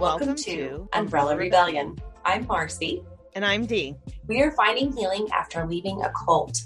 Welcome, to Umbrella Rebellion. I'm Marcy. And I'm Dee. We are finding healing after leaving a cult.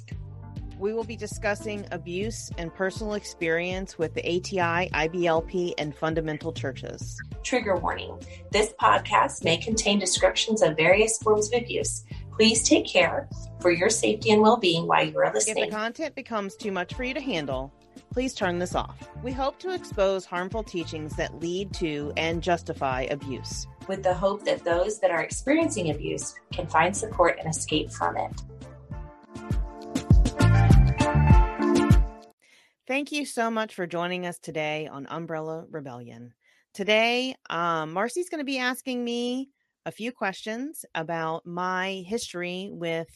We will be discussing abuse and personal experience with the ATI, IBLP, and fundamental churches. Trigger warning this podcast may contain descriptions of various forms of abuse. Please take care for your safety and well being while you are listening. If the content becomes too much for you to handle, please turn this off. We hope to expose harmful teachings that lead to and justify abuse. With the hope that those that are experiencing abuse can find support and escape from it. Thank you so much for joining us today on Umbrella Rebellion. Today, um, Marcy's going to be asking me a few questions about my history with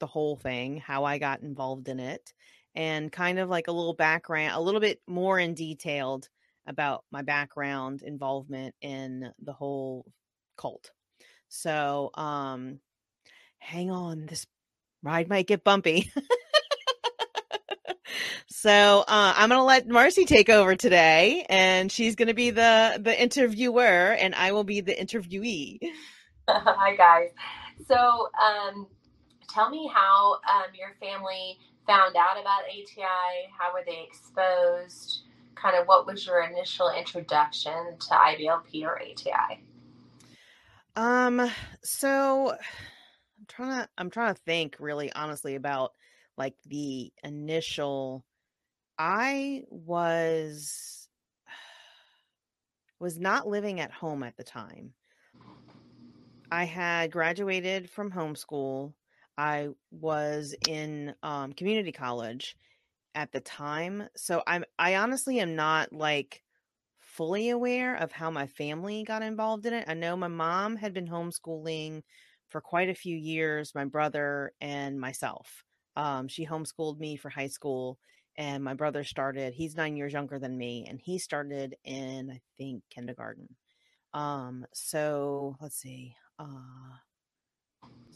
the whole thing, how I got involved in it, and kind of like a little background, a little bit more in detailed about my background involvement in the whole cult. So, um, hang on, this ride might get bumpy. So uh, I'm going to let Marcy take over today, and she's going to be the the interviewer, and I will be the interviewee. Hi guys. So um, tell me how um, your family found out about ATI. How were they exposed? Kind of what was your initial introduction to IBLP or ATI? Um. So I'm trying to I'm trying to think really honestly about like the initial I was was not living at home at the time. I had graduated from homeschool. I was in um, community college at the time, so I'm I honestly am not like fully aware of how my family got involved in it. I know my mom had been homeschooling for quite a few years, my brother and myself. Um, she homeschooled me for high school and my brother started he's nine years younger than me and he started in i think kindergarten um so let's see uh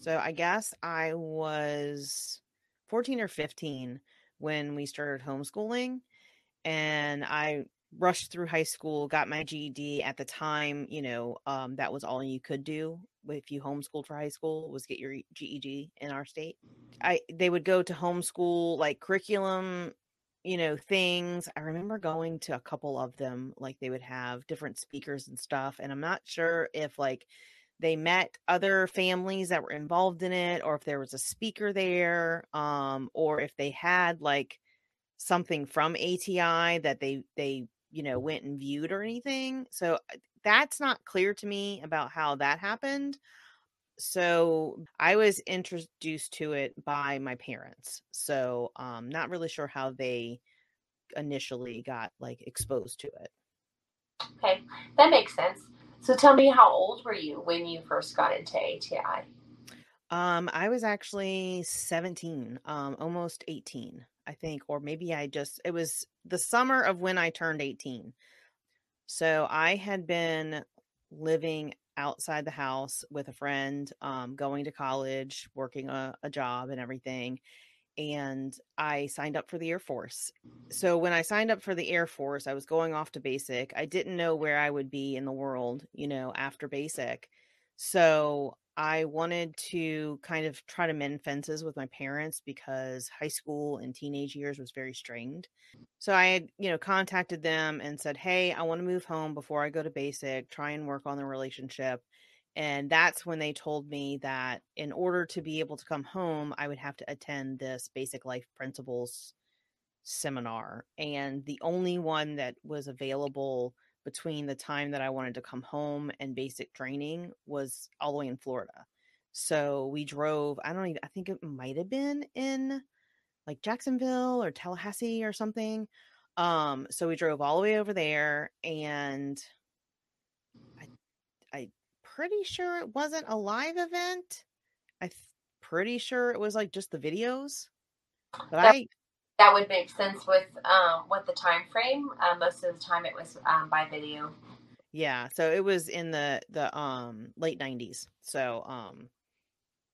so i guess i was 14 or 15 when we started homeschooling and i rushed through high school got my ged at the time you know um, that was all you could do if you homeschooled for high school was get your ged in our state i they would go to homeschool like curriculum you know, things. I remember going to a couple of them, like they would have different speakers and stuff. And I'm not sure if like they met other families that were involved in it or if there was a speaker there, um, or if they had like something from ATI that they they, you know, went and viewed or anything. So uh, that's not clear to me about how that happened so I was introduced to it by my parents. So um not really sure how they initially got like exposed to it. Okay, that makes sense. So tell me how old were you when you first got into ATI? Um I was actually 17, um almost 18, I think, or maybe I just it was the summer of when I turned 18. So I had been living outside the house with a friend, um, going to college, working a, a job and everything. And I signed up for the Air Force. So when I signed up for the Air Force, I was going off to basic. I didn't know where I would be in the world, you know, after basic. So I wanted to kind of try to mend fences with my parents because high school and teenage years was very strained. So I had, you know, contacted them and said, Hey, I want to move home before I go to basic, try and work on the relationship. And that's when they told me that in order to be able to come home, I would have to attend this basic life principles seminar. And the only one that was available between the time that I wanted to come home and basic training was all the way in Florida. So we drove, I don't even, I think it might have been in like Jacksonville or Tallahassee or something. Um, so we drove all the way over there and I, I pretty sure it wasn't a live event. I th- pretty sure it was like just the videos. But that, I that would make sense with um, with the time frame. Uh, most of the time, it was um, by video. Yeah, so it was in the the um late nineties. So um,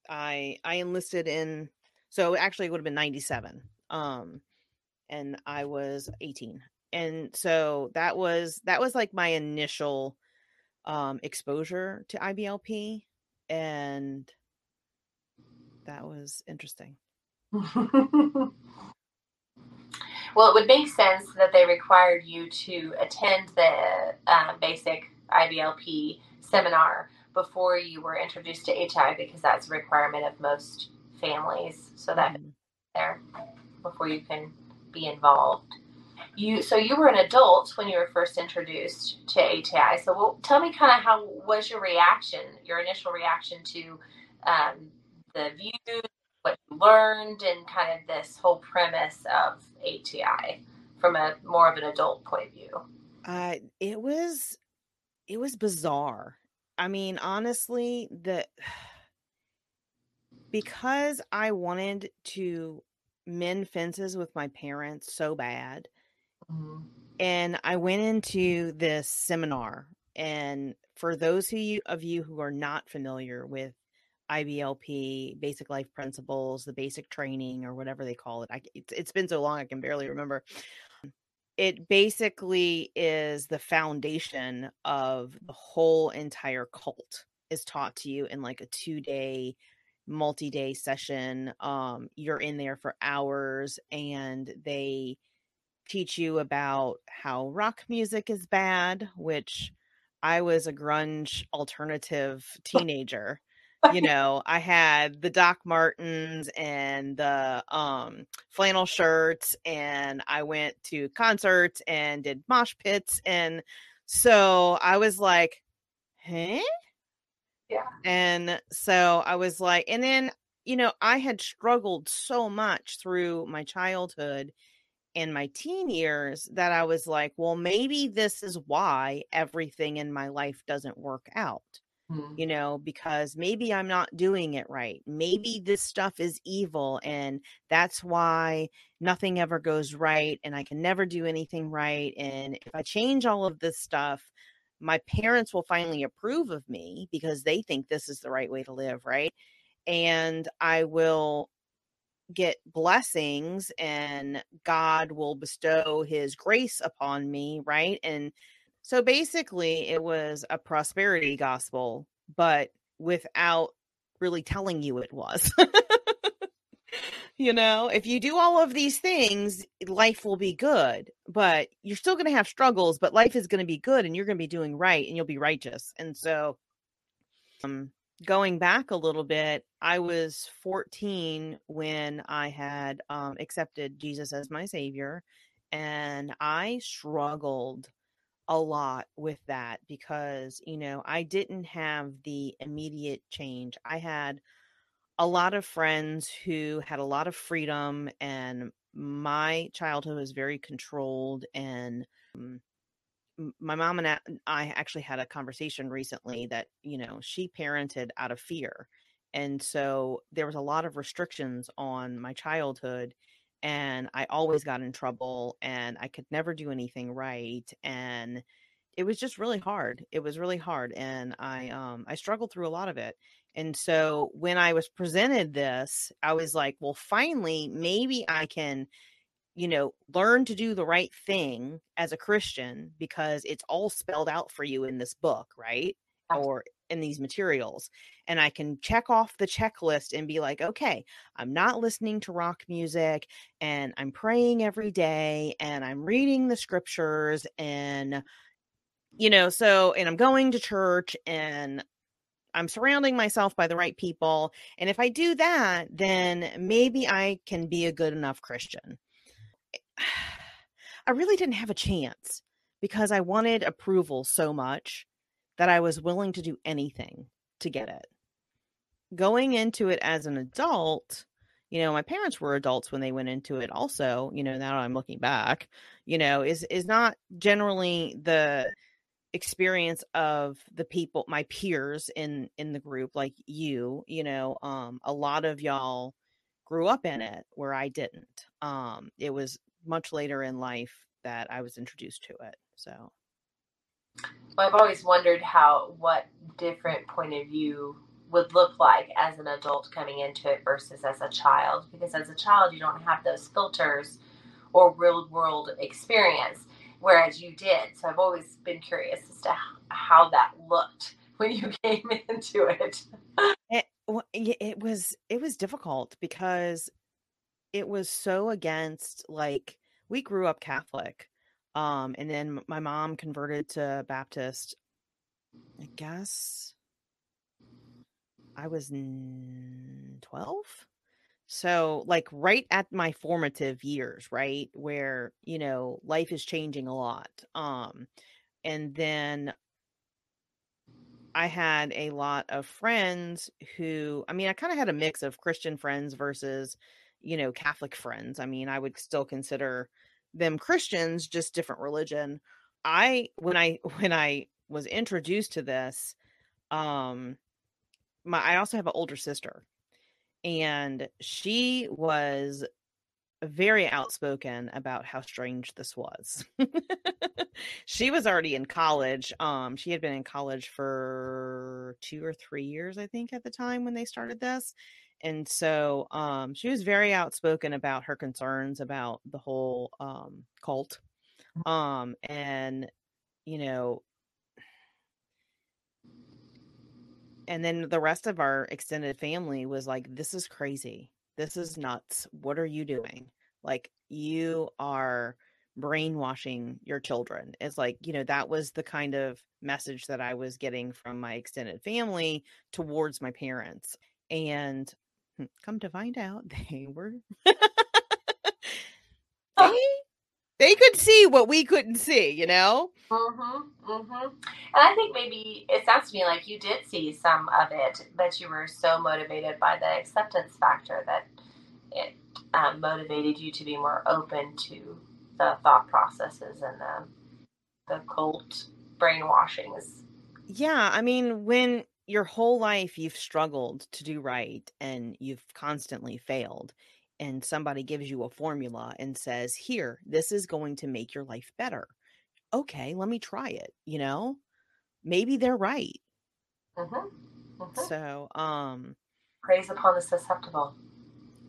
I I enlisted in. So actually, it would have been ninety seven. Um, and I was eighteen, and so that was that was like my initial um, exposure to IBLP, and that was interesting. well, it would make sense that they required you to attend the uh, basic IBLP seminar before you were introduced to ATI because that's a requirement of most families. So that mm-hmm. there before you can be involved. You so you were an adult when you were first introduced to ATI. So well, tell me kind of how was your reaction, your initial reaction to um, the views, what you learned, and kind of this whole premise of ATI from a more of an adult point of view. Uh, it was it was bizarre. I mean, honestly, the because I wanted to mend fences with my parents so bad. Mm-hmm. And I went into this seminar. And for those of you, of you who are not familiar with IBLP, basic life principles, the basic training, or whatever they call it, I, it's, it's been so long I can barely remember. It basically is the foundation of the whole entire cult is taught to you in like a two day multi-day session um you're in there for hours and they teach you about how rock music is bad which i was a grunge alternative teenager you know i had the doc martens and the um flannel shirts and i went to concerts and did mosh pits and so i was like huh yeah. And so I was like, and then, you know, I had struggled so much through my childhood and my teen years that I was like, well, maybe this is why everything in my life doesn't work out. Mm-hmm. You know, because maybe I'm not doing it right. Maybe this stuff is evil, and that's why nothing ever goes right, and I can never do anything right. And if I change all of this stuff, my parents will finally approve of me because they think this is the right way to live, right? And I will get blessings and God will bestow his grace upon me, right? And so basically, it was a prosperity gospel, but without really telling you it was. you know, if you do all of these things, life will be good, but you're still going to have struggles, but life is going to be good and you're going to be doing right and you'll be righteous. And so, um, going back a little bit, I was 14 when I had um, accepted Jesus as my savior, and I struggled a lot with that because, you know, I didn't have the immediate change. I had a lot of friends who had a lot of freedom and my childhood was very controlled and um, my mom and I actually had a conversation recently that you know she parented out of fear and so there was a lot of restrictions on my childhood and I always got in trouble and I could never do anything right and it was just really hard it was really hard and I um I struggled through a lot of it and so when I was presented this, I was like, well, finally, maybe I can, you know, learn to do the right thing as a Christian because it's all spelled out for you in this book, right? Or in these materials. And I can check off the checklist and be like, okay, I'm not listening to rock music and I'm praying every day and I'm reading the scriptures and, you know, so, and I'm going to church and I'm surrounding myself by the right people. And if I do that, then maybe I can be a good enough Christian. I really didn't have a chance because I wanted approval so much that I was willing to do anything to get it. Going into it as an adult, you know, my parents were adults when they went into it also, you know, now I'm looking back, you know, is is not generally the experience of the people my peers in in the group like you you know um a lot of y'all grew up in it where i didn't um it was much later in life that i was introduced to it so well, i've always wondered how what different point of view would look like as an adult coming into it versus as a child because as a child you don't have those filters or real world experience whereas you did. So I've always been curious as to how that looked when you came into it. It, it was it was difficult because it was so against like we grew up Catholic, um, and then my mom converted to Baptist. I guess I was twelve. So, like, right at my formative years, right? Where, you know, life is changing a lot. Um, and then I had a lot of friends who, I mean, I kind of had a mix of Christian friends versus, you know, Catholic friends. I mean, I would still consider them Christians, just different religion. I, when I, when I was introduced to this, um, my, I also have an older sister and she was very outspoken about how strange this was. she was already in college. Um, she had been in college for two or three years, I think, at the time when they started this. And so um, she was very outspoken about her concerns about the whole um, cult. Um, and, you know, and then the rest of our extended family was like this is crazy. This is nuts. What are you doing? Like you are brainwashing your children. It's like you know that was the kind of message that i was getting from my extended family towards my parents and come to find out they were they they could see what we couldn't see, you know? Mm-hmm. Mm-hmm. And I think maybe it sounds to me like you did see some of it, but you were so motivated by the acceptance factor that it um, motivated you to be more open to the thought processes and the the cult brainwashings. Yeah, I mean, when your whole life you've struggled to do right and you've constantly failed and somebody gives you a formula and says, Here, this is going to make your life better. Okay, let me try it. You know, maybe they're right. Mm-hmm. Mm-hmm. So, um, preys upon the susceptible.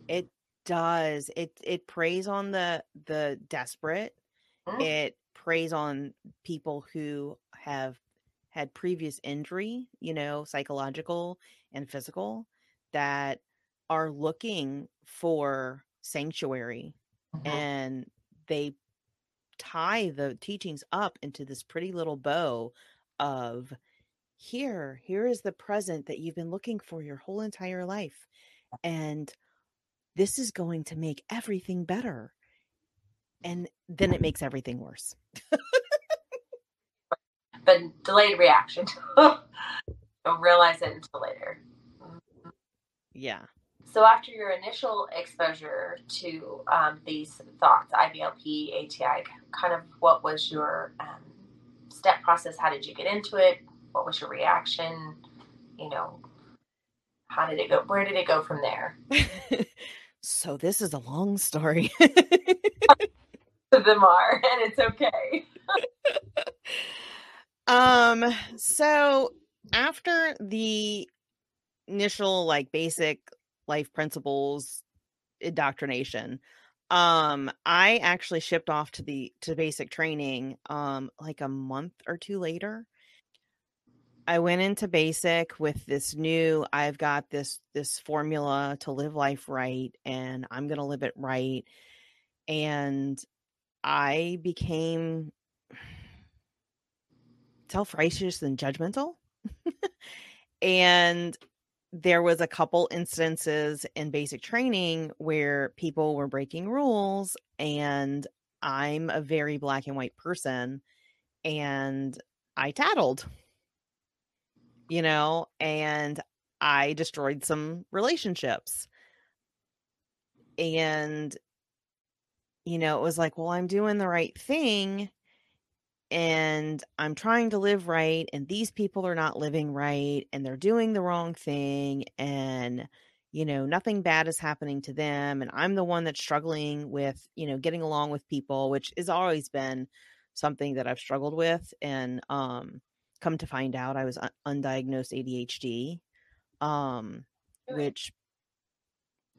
It does. It it preys on the the desperate. Mm. It preys on people who have had previous injury, you know, psychological and physical, that are looking for sanctuary mm-hmm. and they tie the teachings up into this pretty little bow of here here is the present that you've been looking for your whole entire life and this is going to make everything better and then it makes everything worse but delayed reaction don't realize it until later yeah so after your initial exposure to um, these thoughts, IBLP, ATI, kind of what was your um, step process? How did you get into it? What was your reaction? You know, how did it go? Where did it go from there? so this is a long story. them are, and it's okay. Um. So after the initial like basic life principles indoctrination um i actually shipped off to the to basic training um like a month or two later i went into basic with this new i've got this this formula to live life right and i'm going to live it right and i became self-righteous and judgmental. And there was a couple instances in basic training where people were breaking rules and i'm a very black and white person and i tattled. You know and i destroyed some relationships. And you know it was like well i'm doing the right thing and I'm trying to live right, and these people are not living right, and they're doing the wrong thing, and you know, nothing bad is happening to them, and I'm the one that's struggling with, you know, getting along with people, which has always been something that I've struggled with, and um, come to find out, I was un- undiagnosed ADHD, um, which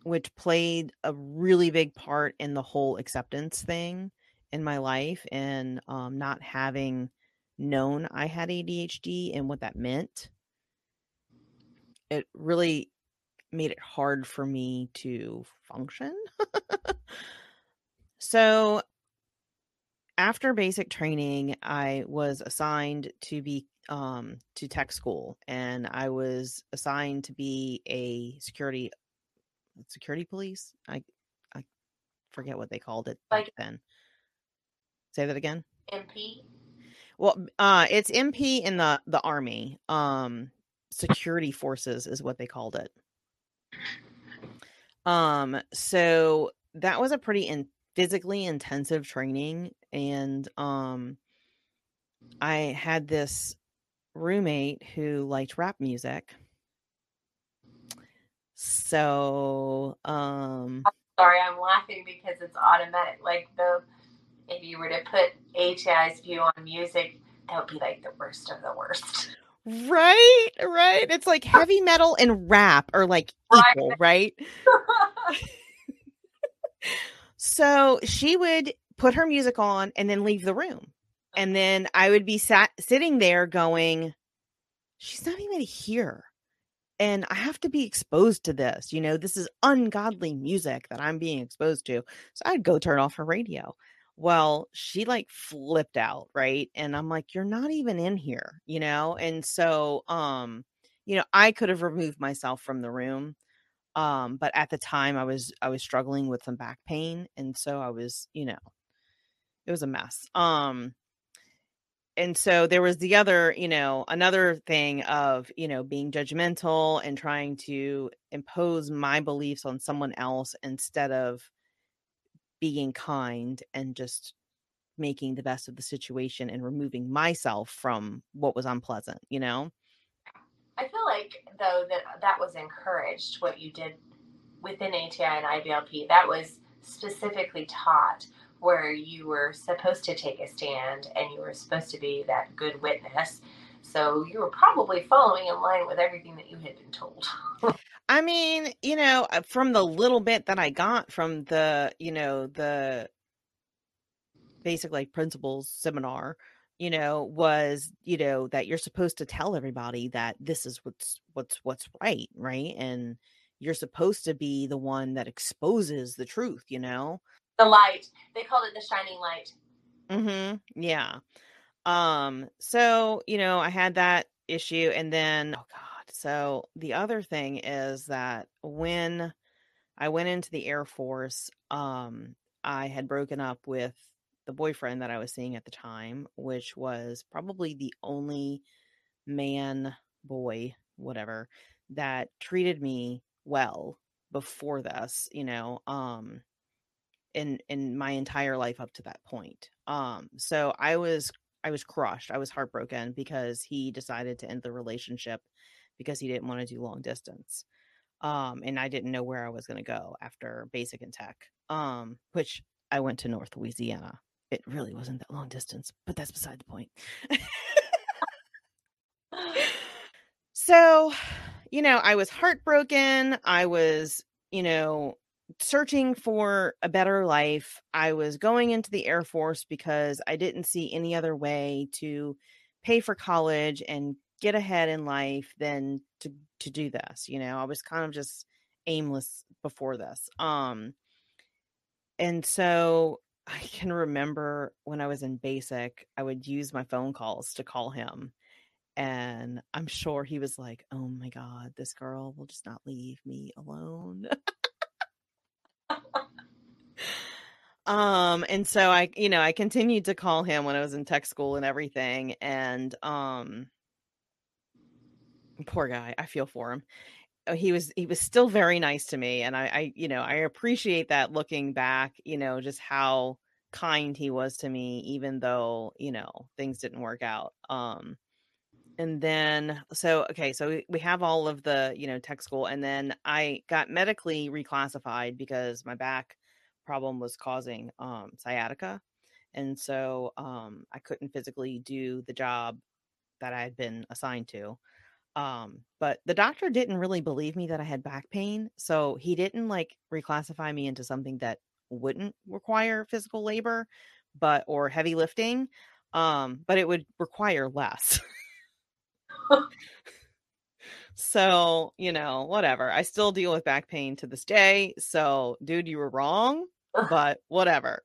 which played a really big part in the whole acceptance thing in my life and um, not having known I had ADHD and what that meant, it really made it hard for me to function. so after basic training, I was assigned to be um, to tech school, and I was assigned to be a security security police. I I forget what they called it back Like- then. Say that again. MP. Well, uh, it's MP in the the army. Um, security forces is what they called it. Um, so that was a pretty in, physically intensive training, and um, I had this roommate who liked rap music. So, um, Sorry, I'm laughing because it's automatic. Like the if you were to put ATI's view on music, that would be like the worst of the worst. right, right. It's like heavy metal and rap are like equal, right? So she would put her music on and then leave the room. And then I would be sat sitting there going, She's not even here. And I have to be exposed to this. You know, this is ungodly music that I'm being exposed to. So I'd go turn off her radio. Well, she like flipped out, right? And I'm like, You're not even in here, you know? And so um, you know, I could have removed myself from the room um but at the time i was i was struggling with some back pain and so i was you know it was a mess um and so there was the other you know another thing of you know being judgmental and trying to impose my beliefs on someone else instead of being kind and just making the best of the situation and removing myself from what was unpleasant you know I feel like though that uh, that was encouraged what you did within ATI and IBLP. That was specifically taught where you were supposed to take a stand and you were supposed to be that good witness. So you were probably following in line with everything that you had been told. I mean, you know, uh, from the little bit that I got from the, you know, the basic like principles seminar, you know, was, you know, that you're supposed to tell everybody that this is what's what's what's right, right? And you're supposed to be the one that exposes the truth, you know? The light. They called it the shining light. Mm-hmm. Yeah. Um so, you know, I had that issue and then oh god. So the other thing is that when I went into the Air Force, um I had broken up with the boyfriend that I was seeing at the time, which was probably the only man, boy, whatever, that treated me well before this, you know. Um in in my entire life up to that point. Um so I was I was crushed. I was heartbroken because he decided to end the relationship because he didn't want to do long distance. Um and I didn't know where I was going to go after basic and tech. Um which I went to North Louisiana. It really wasn't that long distance, but that's beside the point. so, you know, I was heartbroken. I was, you know, searching for a better life. I was going into the Air Force because I didn't see any other way to pay for college and get ahead in life than to to do this, you know. I was kind of just aimless before this. Um and so I can remember when I was in basic, I would use my phone calls to call him. And I'm sure he was like, oh my God, this girl will just not leave me alone. um and so i you know i continued to call him when i was in tech school and everything and um poor guy i feel for him. Uh, he was he was still very nice to me and i i you know i appreciate that looking back you know just how kind he was to me even though you know things didn't work out um and then so okay so we- we have all of the you know tech school and then i got medically reclassified because my back problem was causing um sciatica and so um i couldn't physically do the job that i had been assigned to um but the doctor didn't really believe me that i had back pain so he didn't like reclassify me into something that wouldn't require physical labor but or heavy lifting, um, but it would require less. so, you know, whatever. I still deal with back pain to this day. So, dude, you were wrong, but whatever.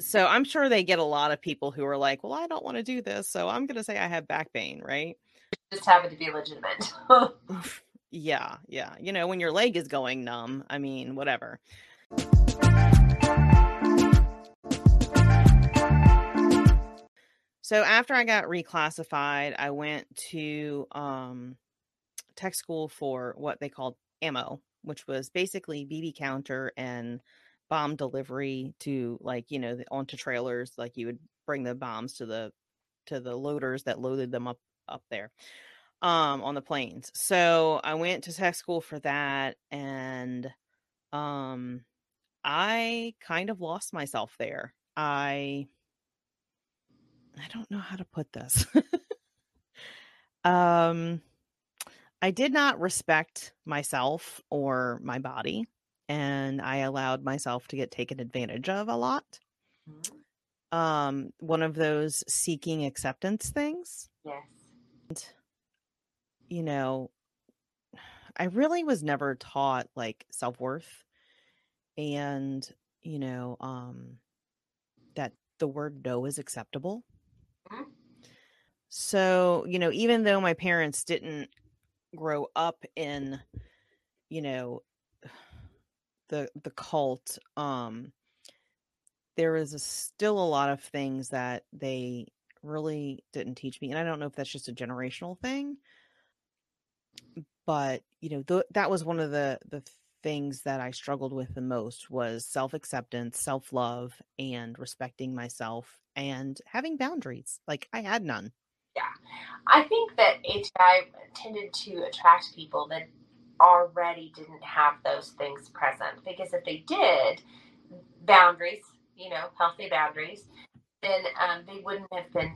So, I'm sure they get a lot of people who are like, well, I don't want to do this. So, I'm going to say I have back pain, right? Just happen to be legitimate. yeah. Yeah. You know, when your leg is going numb, I mean, whatever. So after I got reclassified, I went to um, tech school for what they called ammo, which was basically BB counter and bomb delivery to like you know the, onto trailers. Like you would bring the bombs to the to the loaders that loaded them up up there um on the planes. So I went to tech school for that and um I kind of lost myself there. I I don't know how to put this. um, I did not respect myself or my body, and I allowed myself to get taken advantage of a lot. Mm-hmm. Um, one of those seeking acceptance things. Yes. And, you know, I really was never taught like self worth and, you know, um, that the word no is acceptable. Mm-hmm. So, you know, even though my parents didn't grow up in, you know, the the cult, um, there a, still a lot of things that they really didn't teach me, and I don't know if that's just a generational thing, but you know, th- that was one of the the things that I struggled with the most was self acceptance, self love, and respecting myself and having boundaries. Like I had none. Yeah. I think that ATI tended to attract people that already didn't have those things present because if they did, boundaries, you know, healthy boundaries, then um, they wouldn't have been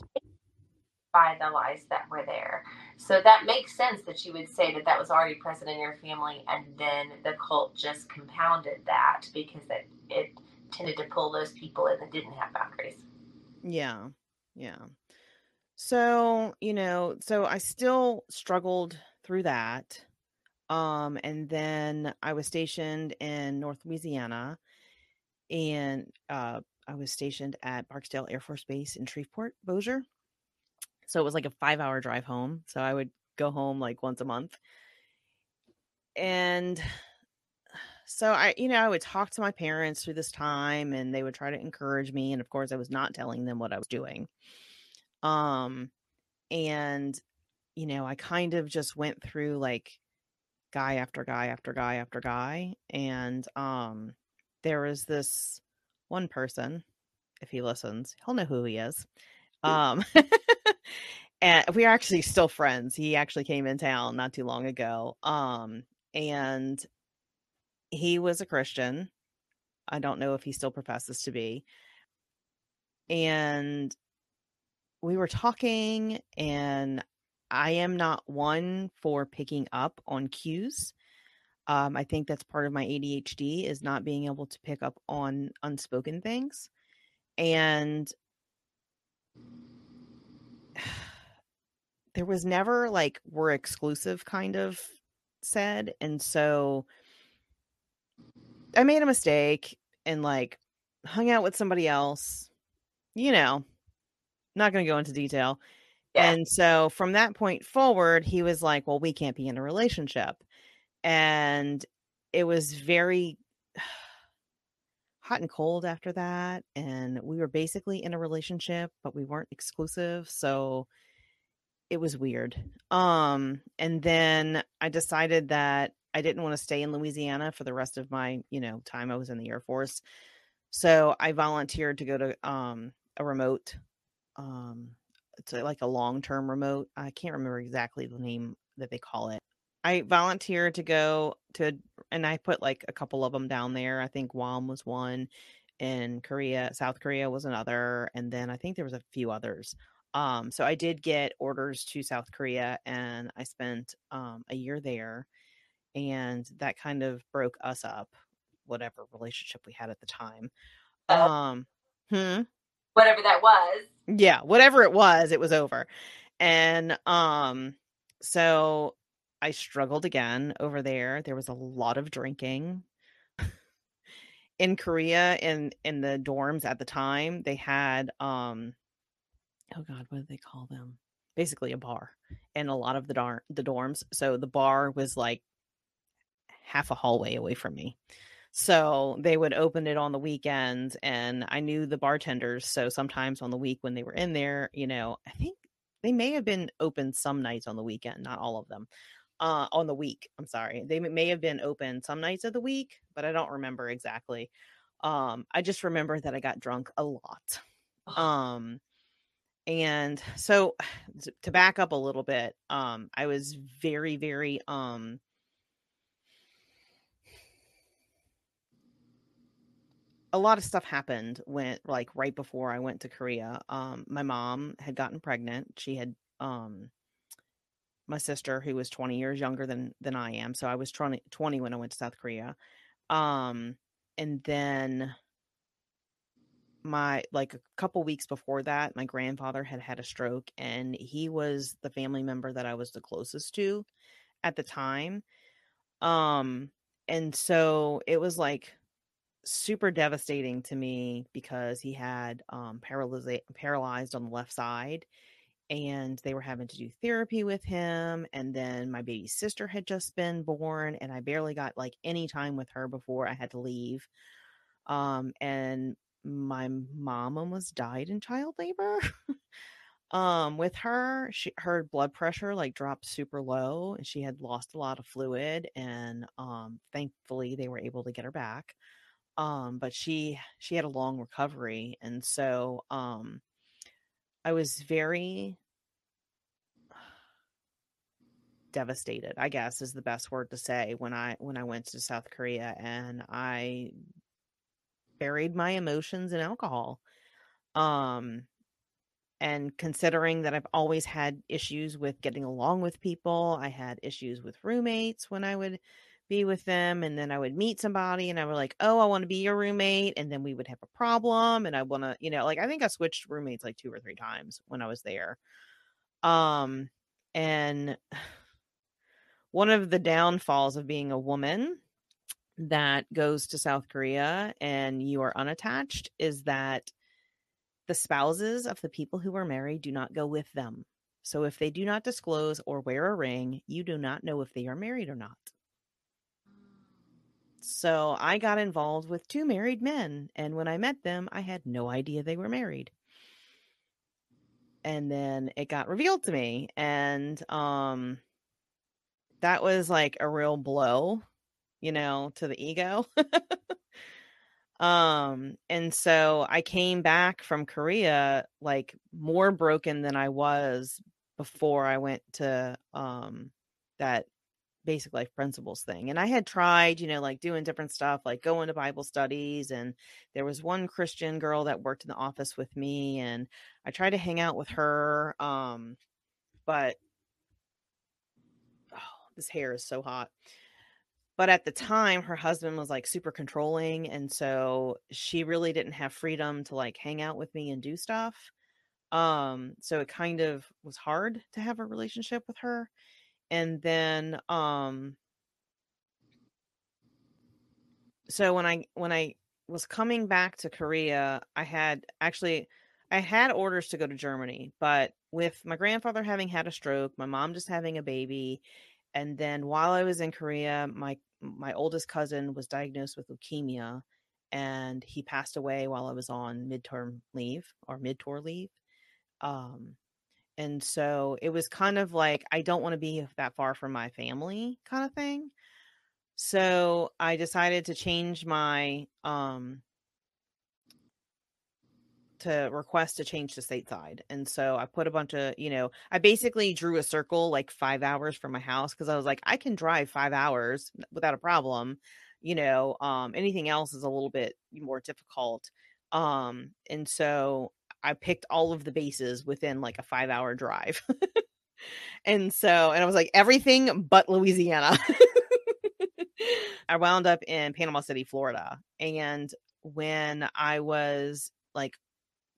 by the lies that were there. So that makes sense that you would say that that was already present in your family, and then the cult just compounded that because it, it tended to pull those people in that didn't have boundaries. Yeah. Yeah. So, you know, so I still struggled through that. Um, and then I was stationed in North Louisiana and uh I was stationed at Barksdale Air Force Base in Shreveport, Bossier. So it was like a five hour drive home. So I would go home like once a month. And so I, you know, I would talk to my parents through this time and they would try to encourage me. And of course, I was not telling them what I was doing. Um, and, you know, I kind of just went through like guy after guy after guy after guy. And, um, there was this one person, if he listens, he'll know who he is. Um, and we are actually still friends. He actually came in town not too long ago. Um, and he was a Christian. I don't know if he still professes to be. And we were talking, and I am not one for picking up on cues. Um, I think that's part of my ADHD is not being able to pick up on unspoken things. And there was never like we're exclusive kind of said. And so I made a mistake and like hung out with somebody else, you know, not going to go into detail. And so from that point forward, he was like, well, we can't be in a relationship. And it was very hot and cold after that. And we were basically in a relationship, but we weren't exclusive. So it was weird. Um, and then I decided that I didn't want to stay in Louisiana for the rest of my, you know, time I was in the Air Force. So I volunteered to go to um a remote um it's like a long-term remote. I can't remember exactly the name that they call it. I volunteered to go to and I put like a couple of them down there. I think Guam was one and Korea, South Korea was another, and then I think there was a few others. Um, so I did get orders to South Korea and I spent um, a year there and that kind of broke us up, whatever relationship we had at the time. um, hmm? whatever that was. Yeah, whatever it was, it was over. And um, so I struggled again over there. There was a lot of drinking. in Korea in in the dorms at the time, they had um oh god, what did they call them? Basically a bar in a lot of the dar- the dorms. So the bar was like half a hallway away from me. So they would open it on the weekends and I knew the bartenders. So sometimes on the week when they were in there, you know, I think they may have been open some nights on the weekend, not all of them. Uh, on the week, I'm sorry. They may have been open some nights of the week, but I don't remember exactly. Um, I just remember that I got drunk a lot. Um, and so to back up a little bit, um, I was very, very um a lot of stuff happened when like right before I went to Korea. Um my mom had gotten pregnant. She had um my sister who was 20 years younger than than I am. So I was 20, 20 when I went to South Korea. Um and then my like a couple weeks before that, my grandfather had had a stroke and he was the family member that I was the closest to at the time. Um and so it was like super devastating to me because he had um paralyzed paralyzed on the left side and they were having to do therapy with him and then my baby sister had just been born and I barely got like any time with her before I had to leave um and my mom almost died in child labor. Um with her she her blood pressure like dropped super low and she had lost a lot of fluid and um thankfully they were able to get her back um but she she had a long recovery and so um i was very devastated i guess is the best word to say when i when i went to south korea and i buried my emotions in alcohol um and considering that I've always had issues with getting along with people, I had issues with roommates when I would be with them and then I would meet somebody and I would like, "Oh, I want to be your roommate." And then we would have a problem and I want to, you know, like I think I switched roommates like two or three times when I was there. Um and one of the downfalls of being a woman that goes to South Korea and you are unattached is that the spouses of the people who are married do not go with them. So if they do not disclose or wear a ring, you do not know if they are married or not. So I got involved with two married men. And when I met them, I had no idea they were married. And then it got revealed to me. And um that was like a real blow, you know, to the ego. um and so I came back from Korea like more broken than I was before I went to um that basic life principles thing. And I had tried, you know, like doing different stuff, like going to Bible studies. And there was one Christian girl that worked in the office with me, and I tried to hang out with her. Um, but oh, this hair is so hot. But at the time, her husband was like super controlling. And so she really didn't have freedom to like hang out with me and do stuff. Um, so it kind of was hard to have a relationship with her and then um so when i when i was coming back to korea i had actually i had orders to go to germany but with my grandfather having had a stroke my mom just having a baby and then while i was in korea my my oldest cousin was diagnosed with leukemia and he passed away while i was on midterm leave or mid-tour leave um and so it was kind of like I don't want to be that far from my family kind of thing. So I decided to change my um to request to change to stateside. And so I put a bunch of, you know, I basically drew a circle like 5 hours from my house cuz I was like I can drive 5 hours without a problem. You know, um anything else is a little bit more difficult. Um and so I picked all of the bases within like a five hour drive. and so, and I was like, everything but Louisiana. I wound up in Panama City, Florida. And when I was like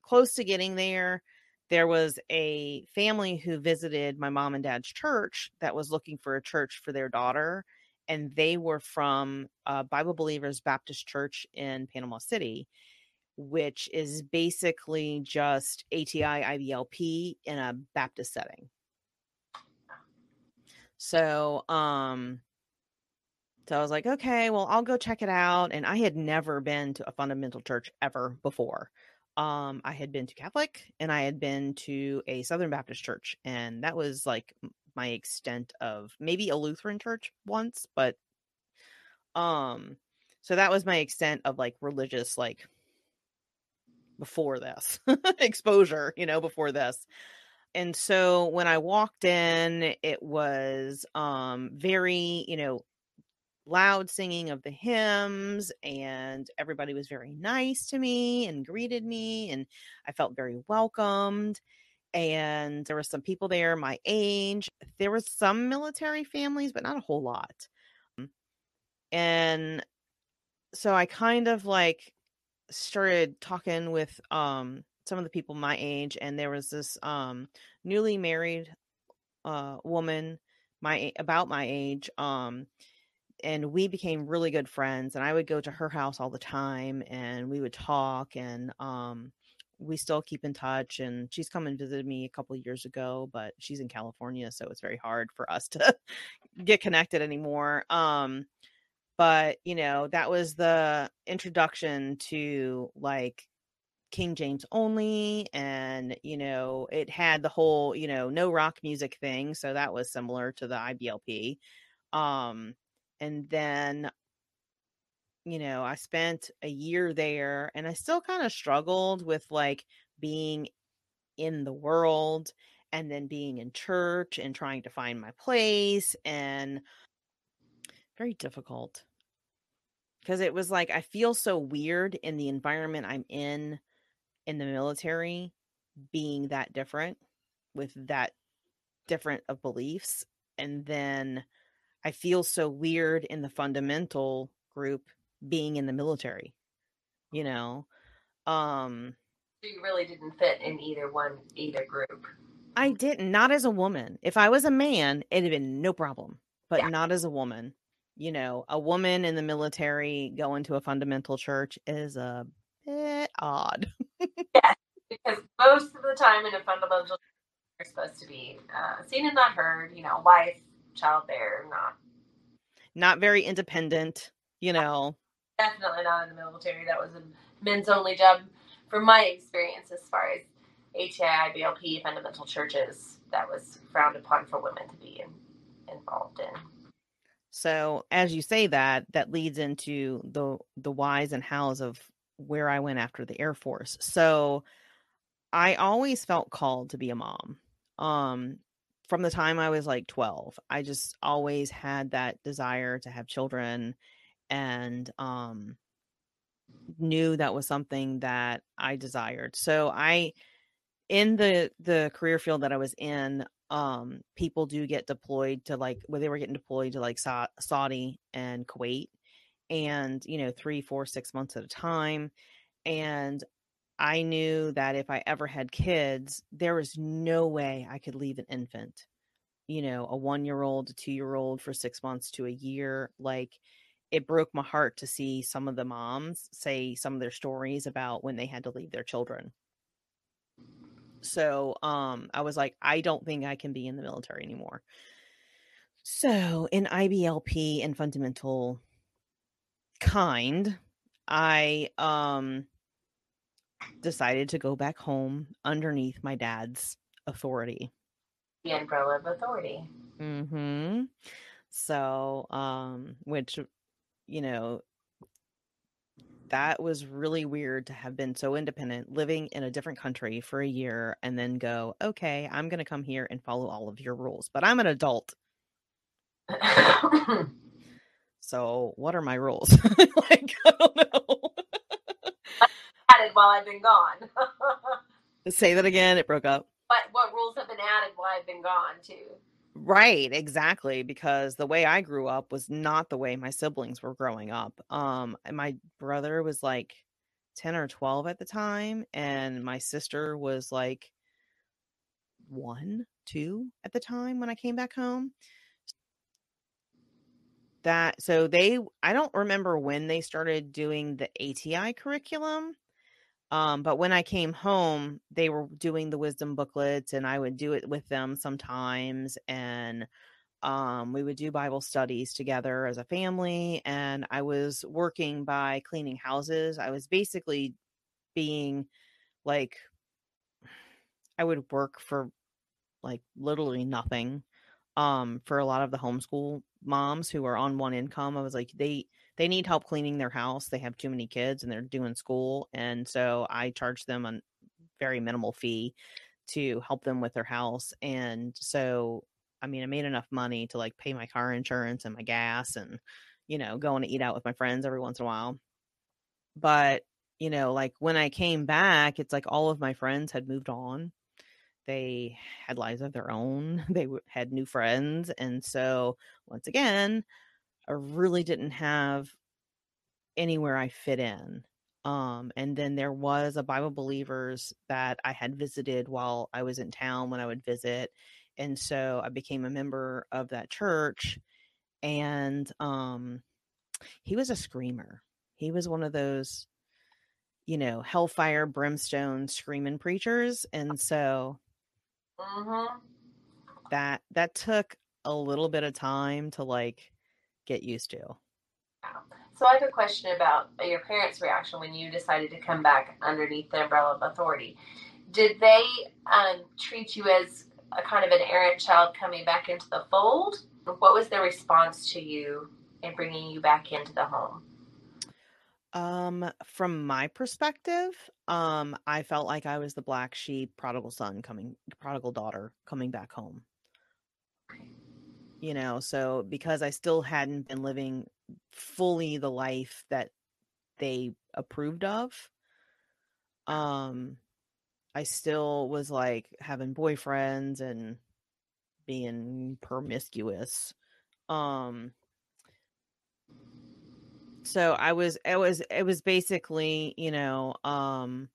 close to getting there, there was a family who visited my mom and dad's church that was looking for a church for their daughter. And they were from Bible Believers Baptist Church in Panama City, which is basically just ATI IBLP in a Baptist setting. So, um, so I was like, okay, well, I'll go check it out. And I had never been to a fundamental church ever before. Um, I had been to Catholic and I had been to a Southern Baptist church, and that was like my extent of maybe a Lutheran church once, but um, so that was my extent of like religious like before this exposure, you know, before this. And so when I walked in, it was um very, you know, loud singing of the hymns and everybody was very nice to me and greeted me and I felt very welcomed. And there were some people there my age. There was some military families but not a whole lot. And so I kind of like started talking with um some of the people my age and there was this um newly married uh woman my about my age um and we became really good friends and i would go to her house all the time and we would talk and um we still keep in touch and she's come and visited me a couple years ago but she's in california so it's very hard for us to get connected anymore um but you know that was the introduction to like king james only and you know it had the whole you know no rock music thing so that was similar to the iblp um and then you know i spent a year there and i still kind of struggled with like being in the world and then being in church and trying to find my place and very difficult because it was like I feel so weird in the environment I'm in in the military being that different with that different of beliefs and then I feel so weird in the fundamental group being in the military you know? Um you really didn't fit in either one either group. I didn't not as a woman. If I was a man it'd have been no problem but yeah. not as a woman you know, a woman in the military going to a fundamental church is a bit odd. yeah, because most of the time in a fundamental church, you're supposed to be uh, seen and not heard, you know, wife, child bear, not. Not very independent, you know. Definitely not in the military. That was a men's only job from my experience as far as ATI, IBLP, fundamental churches. That was frowned upon for women to be in, involved in. So as you say that, that leads into the the whys and hows of where I went after the Air Force. So I always felt called to be a mom. Um from the time I was like 12. I just always had that desire to have children and um knew that was something that I desired. So I in the the career field that I was in, um people do get deployed to like where they were getting deployed to like Sa- saudi and kuwait and you know three four six months at a time and i knew that if i ever had kids there was no way i could leave an infant you know a one year old a two year old for six months to a year like it broke my heart to see some of the moms say some of their stories about when they had to leave their children so um I was like, I don't think I can be in the military anymore. So in IBLP and fundamental kind, I um decided to go back home underneath my dad's authority. The umbrella of authority. Mm-hmm. So um which you know that was really weird to have been so independent, living in a different country for a year, and then go, okay, I'm going to come here and follow all of your rules, but I'm an adult. so, what are my rules? like, I don't know. added while I've been gone. Say that again. It broke up. But what rules have been added while I've been gone, too? Right, exactly, because the way I grew up was not the way my siblings were growing up. Um my brother was like 10 or 12 at the time and my sister was like 1, 2 at the time when I came back home. That so they I don't remember when they started doing the ATI curriculum. Um, but when I came home, they were doing the wisdom booklets and I would do it with them sometimes and um, we would do Bible studies together as a family, and I was working by cleaning houses. I was basically being like, I would work for like literally nothing um, for a lot of the homeschool moms who are on one income. I was like, they they need help cleaning their house. They have too many kids and they're doing school, and so I charge them a very minimal fee to help them with their house. And so I mean, I made enough money to like pay my car insurance and my gas and, you know, going to eat out with my friends every once in a while. But, you know, like when I came back, it's like all of my friends had moved on. They had lives of their own. They had new friends. And so, once again, I really didn't have anywhere I fit in. Um, and then there was a Bible Believers that I had visited while I was in town when I would visit and so I became a member of that church and um he was a screamer. He was one of those you know, hellfire brimstone screaming preachers and so mm-hmm. that that took a little bit of time to like get used to. So I have a question about your parents' reaction when you decided to come back underneath the umbrella of authority. Did they um, treat you as a kind of an errant child coming back into the fold? What was their response to you in bringing you back into the home? Um, from my perspective, um, I felt like I was the black sheep, prodigal son coming, prodigal daughter coming back home. You know, so because I still hadn't been living fully the life that they approved of, um, I still was like having boyfriends and being promiscuous. Um so I was it was it was basically, you know, um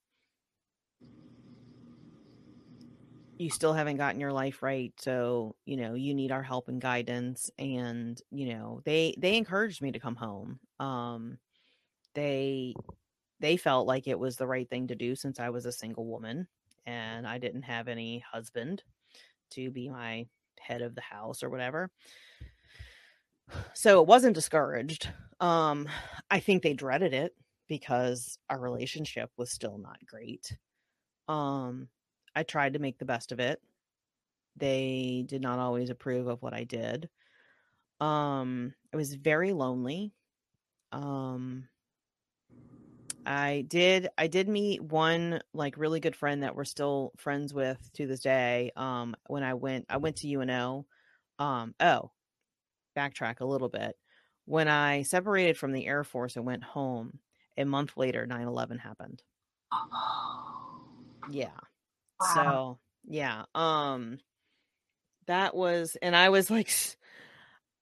you still haven't gotten your life right so you know you need our help and guidance and you know they they encouraged me to come home um they they felt like it was the right thing to do since I was a single woman and I didn't have any husband to be my head of the house or whatever. So it wasn't discouraged. Um, I think they dreaded it because our relationship was still not great. Um, I tried to make the best of it. They did not always approve of what I did. Um, it was very lonely. Um, I did I did meet one like really good friend that we're still friends with to this day. Um when I went I went to UNO. Um oh, backtrack a little bit. When I separated from the Air Force and went home, a month later 9/11 happened. Yeah. Wow. So, yeah. Um that was and I was like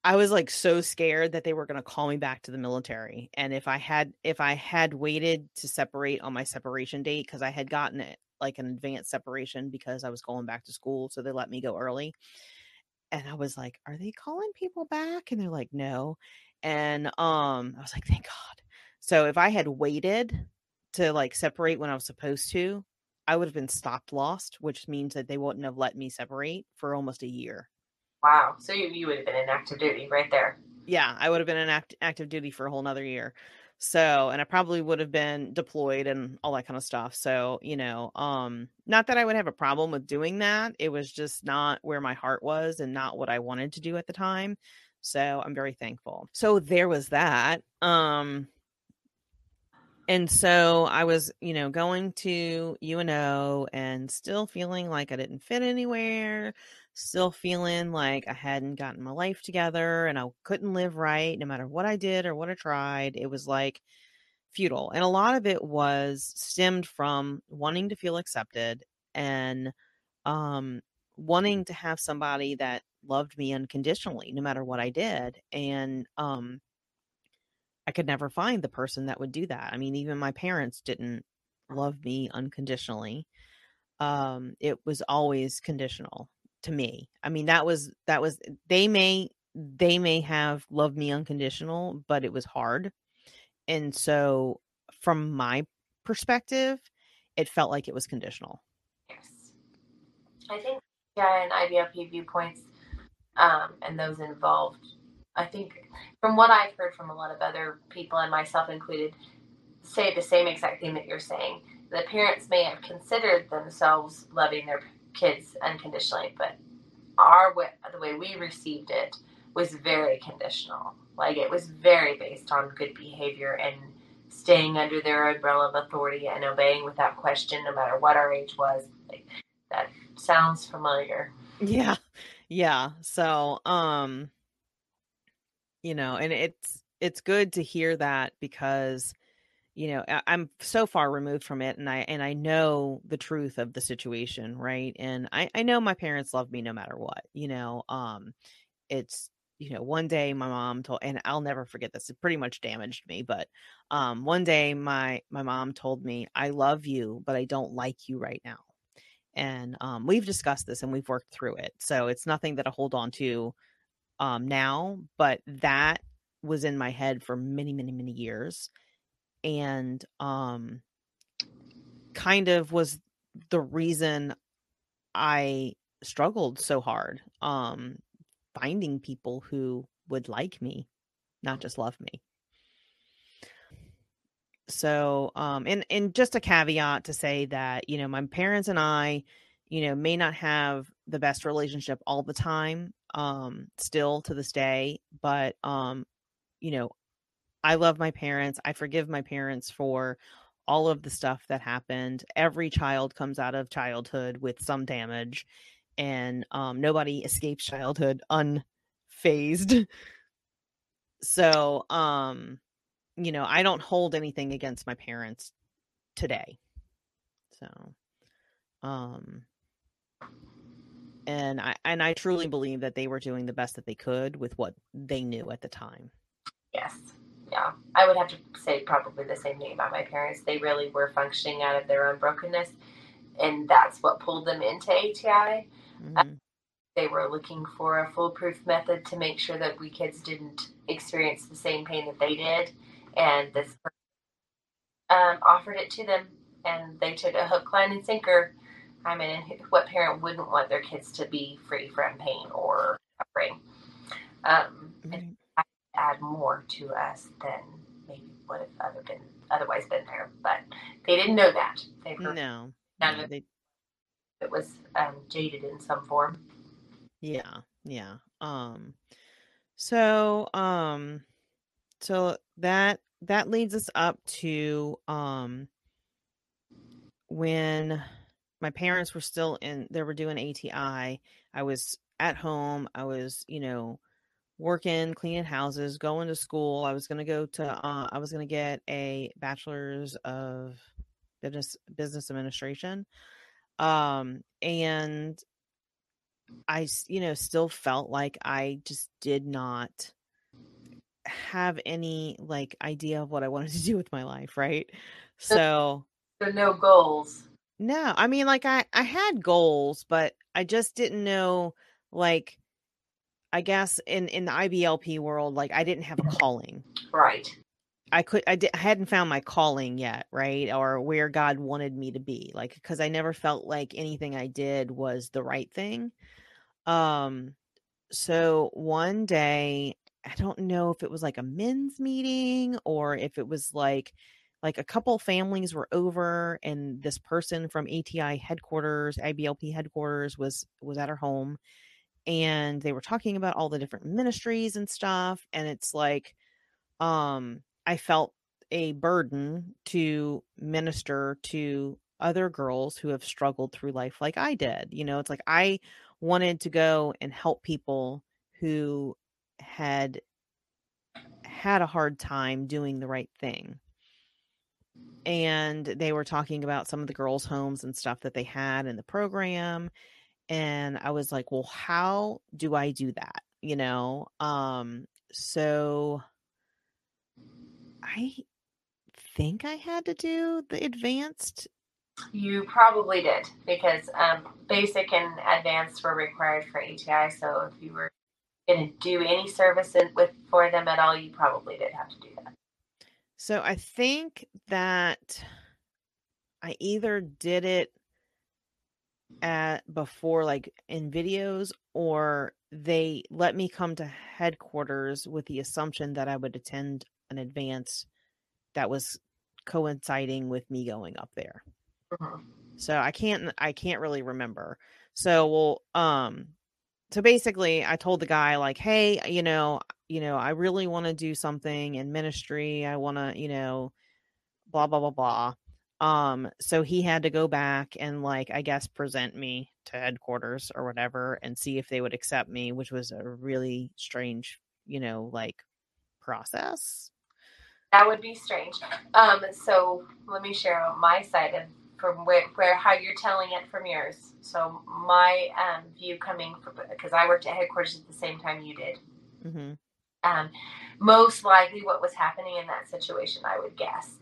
I was like so scared that they were going to call me back to the military. And if I had if I had waited to separate on my separation date cuz I had gotten it like an advanced separation because I was going back to school, so they let me go early. And I was like, "Are they calling people back?" And they're like, "No." And um I was like, "Thank God." So if I had waited to like separate when I was supposed to, I would have been stop-lossed, which means that they wouldn't have let me separate for almost a year. Wow. So you, you would have been in active duty right there. Yeah, I would have been in act- active duty for a whole nother year. So, and I probably would have been deployed and all that kind of stuff. So, you know, um, not that I would have a problem with doing that. It was just not where my heart was and not what I wanted to do at the time. So I'm very thankful. So there was that. Um, and so I was, you know, going to UNO and still feeling like I didn't fit anywhere, still feeling like I hadn't gotten my life together and I couldn't live right no matter what I did or what I tried. It was like futile. And a lot of it was stemmed from wanting to feel accepted and um wanting to have somebody that loved me unconditionally no matter what I did. And um I could never find the person that would do that. I mean, even my parents didn't love me unconditionally. Um, it was always conditional to me. I mean, that was that was they may they may have loved me unconditional, but it was hard. And so from my perspective, it felt like it was conditional. Yes. I think yeah, and IBLP viewpoints um, and those involved I think from what I've heard from a lot of other people and myself included, say the same exact thing that you're saying. The parents may have considered themselves loving their kids unconditionally, but our way, the way we received it was very conditional. Like it was very based on good behavior and staying under their umbrella of authority and obeying without question, no matter what our age was. Like, that sounds familiar. Yeah, yeah. So, um, you know, and it's it's good to hear that because you know I, i'm so far removed from it and i and i know the truth of the situation right? And i i know my parents love me no matter what you know um it's you know one day my mom told and i'll never forget this it pretty much damaged me but um one day my my mom told me i love you but i don't like you right now. And um we've discussed this and we've worked through it so it's nothing that i hold on to um now but that was in my head for many many many years and um kind of was the reason I struggled so hard um finding people who would like me not just love me. So um and and just a caveat to say that you know my parents and I you know may not have the best relationship all the time um still to this day but um you know, I love my parents. I forgive my parents for all of the stuff that happened. Every child comes out of childhood with some damage, and um, nobody escapes childhood unfazed. So, um, you know, I don't hold anything against my parents today. So, um, and I and I truly believe that they were doing the best that they could with what they knew at the time. Yes. Yeah. I would have to say probably the same thing about my parents. They really were functioning out of their own brokenness, and that's what pulled them into ATI. Mm-hmm. they were looking for a foolproof method to make sure that we kids didn't experience the same pain that they did. And this um, offered it to them, and they took a hook, line, and sinker. I mean, what parent wouldn't want their kids to be free from pain or suffering? Um, mm-hmm add more to us than maybe would have other been otherwise been there. But they didn't know that. They were, no, none no, of they... it was um, jaded in some form. Yeah, yeah. Um, so um, so that that leads us up to um when my parents were still in they were doing ATI. I was at home. I was, you know, working, cleaning houses, going to school. I was going to go to, uh, I was going to get a bachelor's of business business administration, um, and I, you know, still felt like I just did not have any like idea of what I wanted to do with my life, right? So, so no goals. No, I mean, like I I had goals, but I just didn't know like I guess in in the IBLP world, like I didn't have a calling. Right. I could I, did, I hadn't found my calling yet, right? Or where God wanted me to be. Like cuz I never felt like anything I did was the right thing. Um so one day I don't know if it was like a men's meeting or if it was like like a couple families were over and this person from ATI headquarters, IBLP headquarters was was at her home and they were talking about all the different ministries and stuff and it's like um i felt a burden to minister to other girls who have struggled through life like i did you know it's like i wanted to go and help people who had had a hard time doing the right thing and they were talking about some of the girls homes and stuff that they had in the program and I was like, well, how do I do that? You know? Um, so I think I had to do the advanced. You probably did because um, basic and advanced were required for ATI. So if you were going to do any service with for them at all, you probably did have to do that. So I think that I either did it at before like in videos or they let me come to headquarters with the assumption that I would attend an advance that was coinciding with me going up there. Mm-hmm. So I can't I can't really remember. So well um so basically I told the guy like, "Hey, you know, you know, I really want to do something in ministry. I want to, you know, blah blah blah blah." Um, so he had to go back and like I guess present me to headquarters or whatever and see if they would accept me, which was a really strange, you know, like process. That would be strange. Um, so let me share my side of from where, where how you're telling it from yours. So my um, view coming from, because I worked at headquarters at the same time you did. Mm-hmm. Um, most likely, what was happening in that situation, I would guess,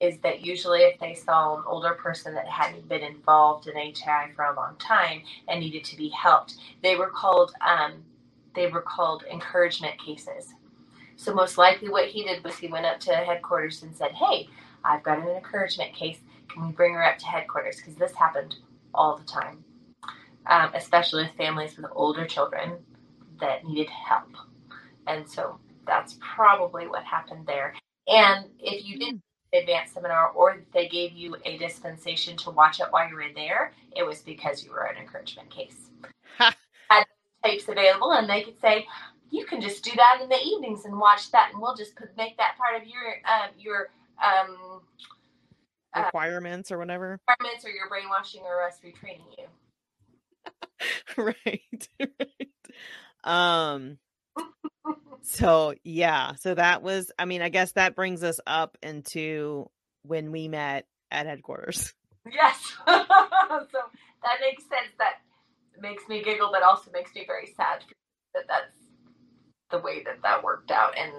is that usually if they saw an older person that hadn't been involved in ATI for a long time and needed to be helped, they were called um, they were called encouragement cases. So most likely, what he did was he went up to headquarters and said, "Hey, I've got an encouragement case. Can we bring her up to headquarters? Because this happened all the time, um, especially with families with older children that needed help." And so that's probably what happened there. And if you did advanced seminar or they gave you a dispensation to watch it while you were there, it was because you were an encouragement case. Had tapes available, and they could say, "You can just do that in the evenings and watch that, and we'll just put, make that part of your um, your um, uh, requirements or whatever requirements, or your brainwashing or us retraining you." right, right. Um, so yeah, so that was I mean, I guess that brings us up into when we met at headquarters. Yes. so that makes sense. That makes me giggle, but also makes me very sad that that's the way that that worked out, and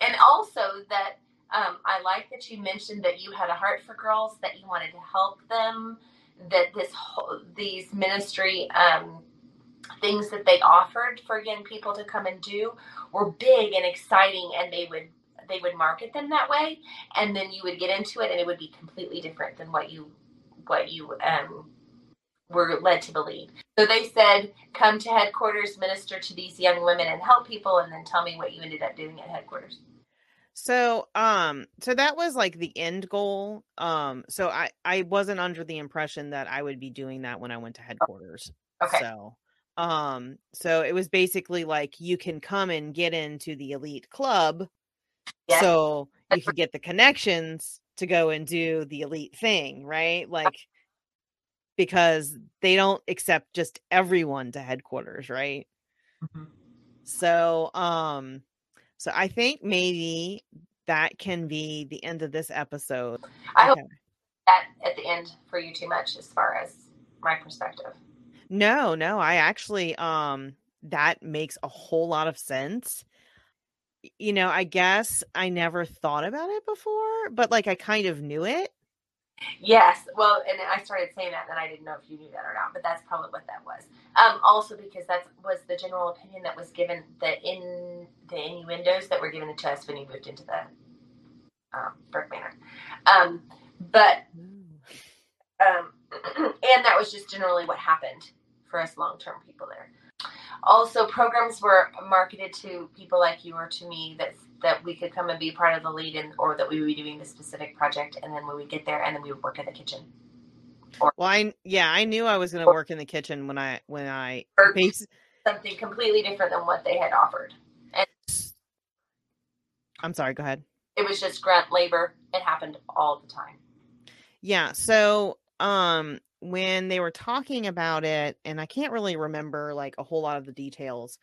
and also that um, I like that you mentioned that you had a heart for girls, that you wanted to help them, that this whole these ministry um, things that they offered for young people to come and do were big and exciting and they would they would market them that way and then you would get into it and it would be completely different than what you what you um, were led to believe. So they said come to headquarters minister to these young women and help people and then tell me what you ended up doing at headquarters. So um so that was like the end goal. Um so i i wasn't under the impression that i would be doing that when i went to headquarters. Okay. So um, so it was basically like you can come and get into the elite club. Yes. So you could get the connections to go and do the elite thing, right? Like because they don't accept just everyone to headquarters, right? Mm-hmm. So um so I think maybe that can be the end of this episode. I okay. hope that at the end for you too much as far as my perspective. No, no, I actually um that makes a whole lot of sense. You know, I guess I never thought about it before, but like I kind of knew it. Yes, well, and I started saying that, and I didn't know if you knew that or not, but that's probably what that was. Um, also, because that was the general opinion that was given, the in the innuendos that were given to us when you moved into the um, Burke Manor. Um, but um, and that was just generally what happened for us long term people there. Also, programs were marketed to people like you or to me that that we could come and be part of the lead in, or that we would be doing the specific project, and then when we get there, and then we would work in the kitchen. Or, well, I yeah, I knew I was going to work in the kitchen when I when I something completely different than what they had offered. And I'm sorry. Go ahead. It was just grunt labor. It happened all the time. Yeah. So um when they were talking about it and i can't really remember like a whole lot of the details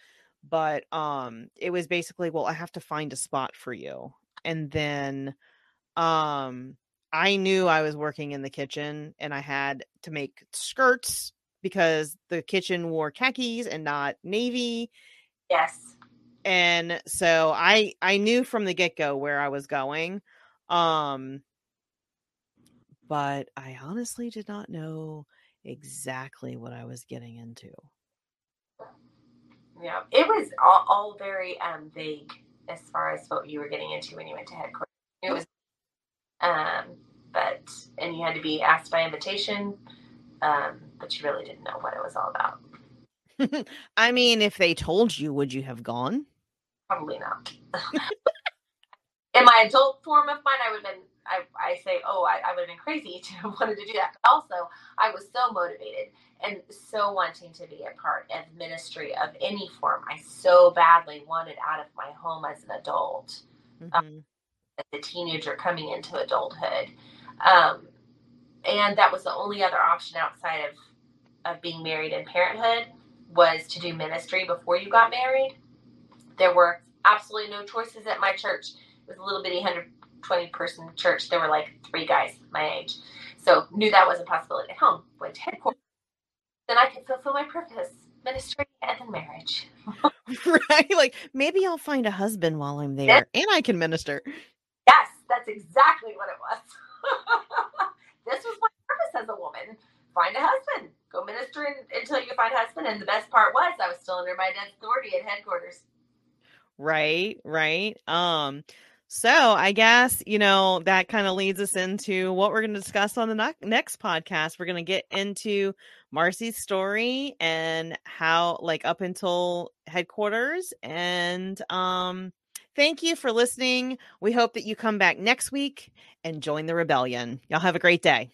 but um it was basically well i have to find a spot for you and then um i knew i was working in the kitchen and i had to make skirts because the kitchen wore khakis and not navy yes and so I I knew from the get go where I was going. Um, but I honestly did not know exactly what I was getting into. Yeah, it was all, all very um, vague as far as what you were getting into when you went to headquarters. It was, um, but and you had to be asked by invitation, um, but you really didn't know what it was all about. I mean, if they told you, would you have gone? Probably not. In my adult form of mind, I would have been I, I say, oh, I, I would have been crazy to have wanted to do that. But also, I was so motivated and so wanting to be a part of ministry of any form. I so badly wanted out of my home as an adult, um, mm-hmm. um, as a teenager coming into adulthood. Um, and that was the only other option outside of, of being married and parenthood was to do ministry before you got married. There were absolutely no choices at my church. It was a little bitty 120 person church. There were like three guys my age. So knew that was a possibility at home. Went to headquarters then I can fulfill my purpose ministry and then marriage. right? Like maybe I'll find a husband while I'm there and I can minister. Yes, that's exactly what it was. this was my purpose as a woman. Find a husband. Go minister in, until you find a husband. And the best part was I was still under my dad's authority at headquarters. Right, right. Um, so I guess, you know, that kind of leads us into what we're going to discuss on the ne- next podcast. We're going to get into Marcy's story and how like up until headquarters and um thank you for listening. We hope that you come back next week and join the rebellion. Y'all have a great day.